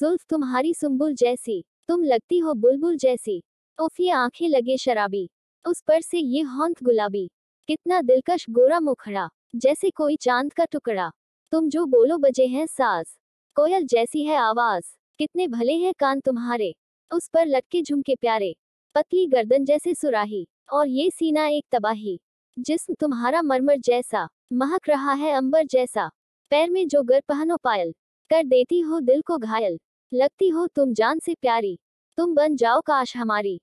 जुल्फ तुम्हारी सुम्बुल जैसी, तुम लगती हो बुलबुल जैसी। उफ, ये आँखें लगे शराबी। उस पर से ये हौंत गुलाबी। कितना दिलकश गोरा मुखड़ा, जैसे कोई चाँद का टुकड़ा। तुम जो बोलो बजे हैं साज। कोयल जैसी है आवाज़। कितने भले हैं कान तुम्हारे। उस पर लटके झुमके प्यारे। पतली गर्दन जैसे सुराही। और ये सीना एक तबाही। जिस्म तुम्हारा मरमर जैसा। महक रहा है अंबर जैसा। पैर में जो गर पहनो पायल। कर देती हो दिल को घायल। लगती हो तुम जान से प्यारी। तुम बन जाओ काश हमारी।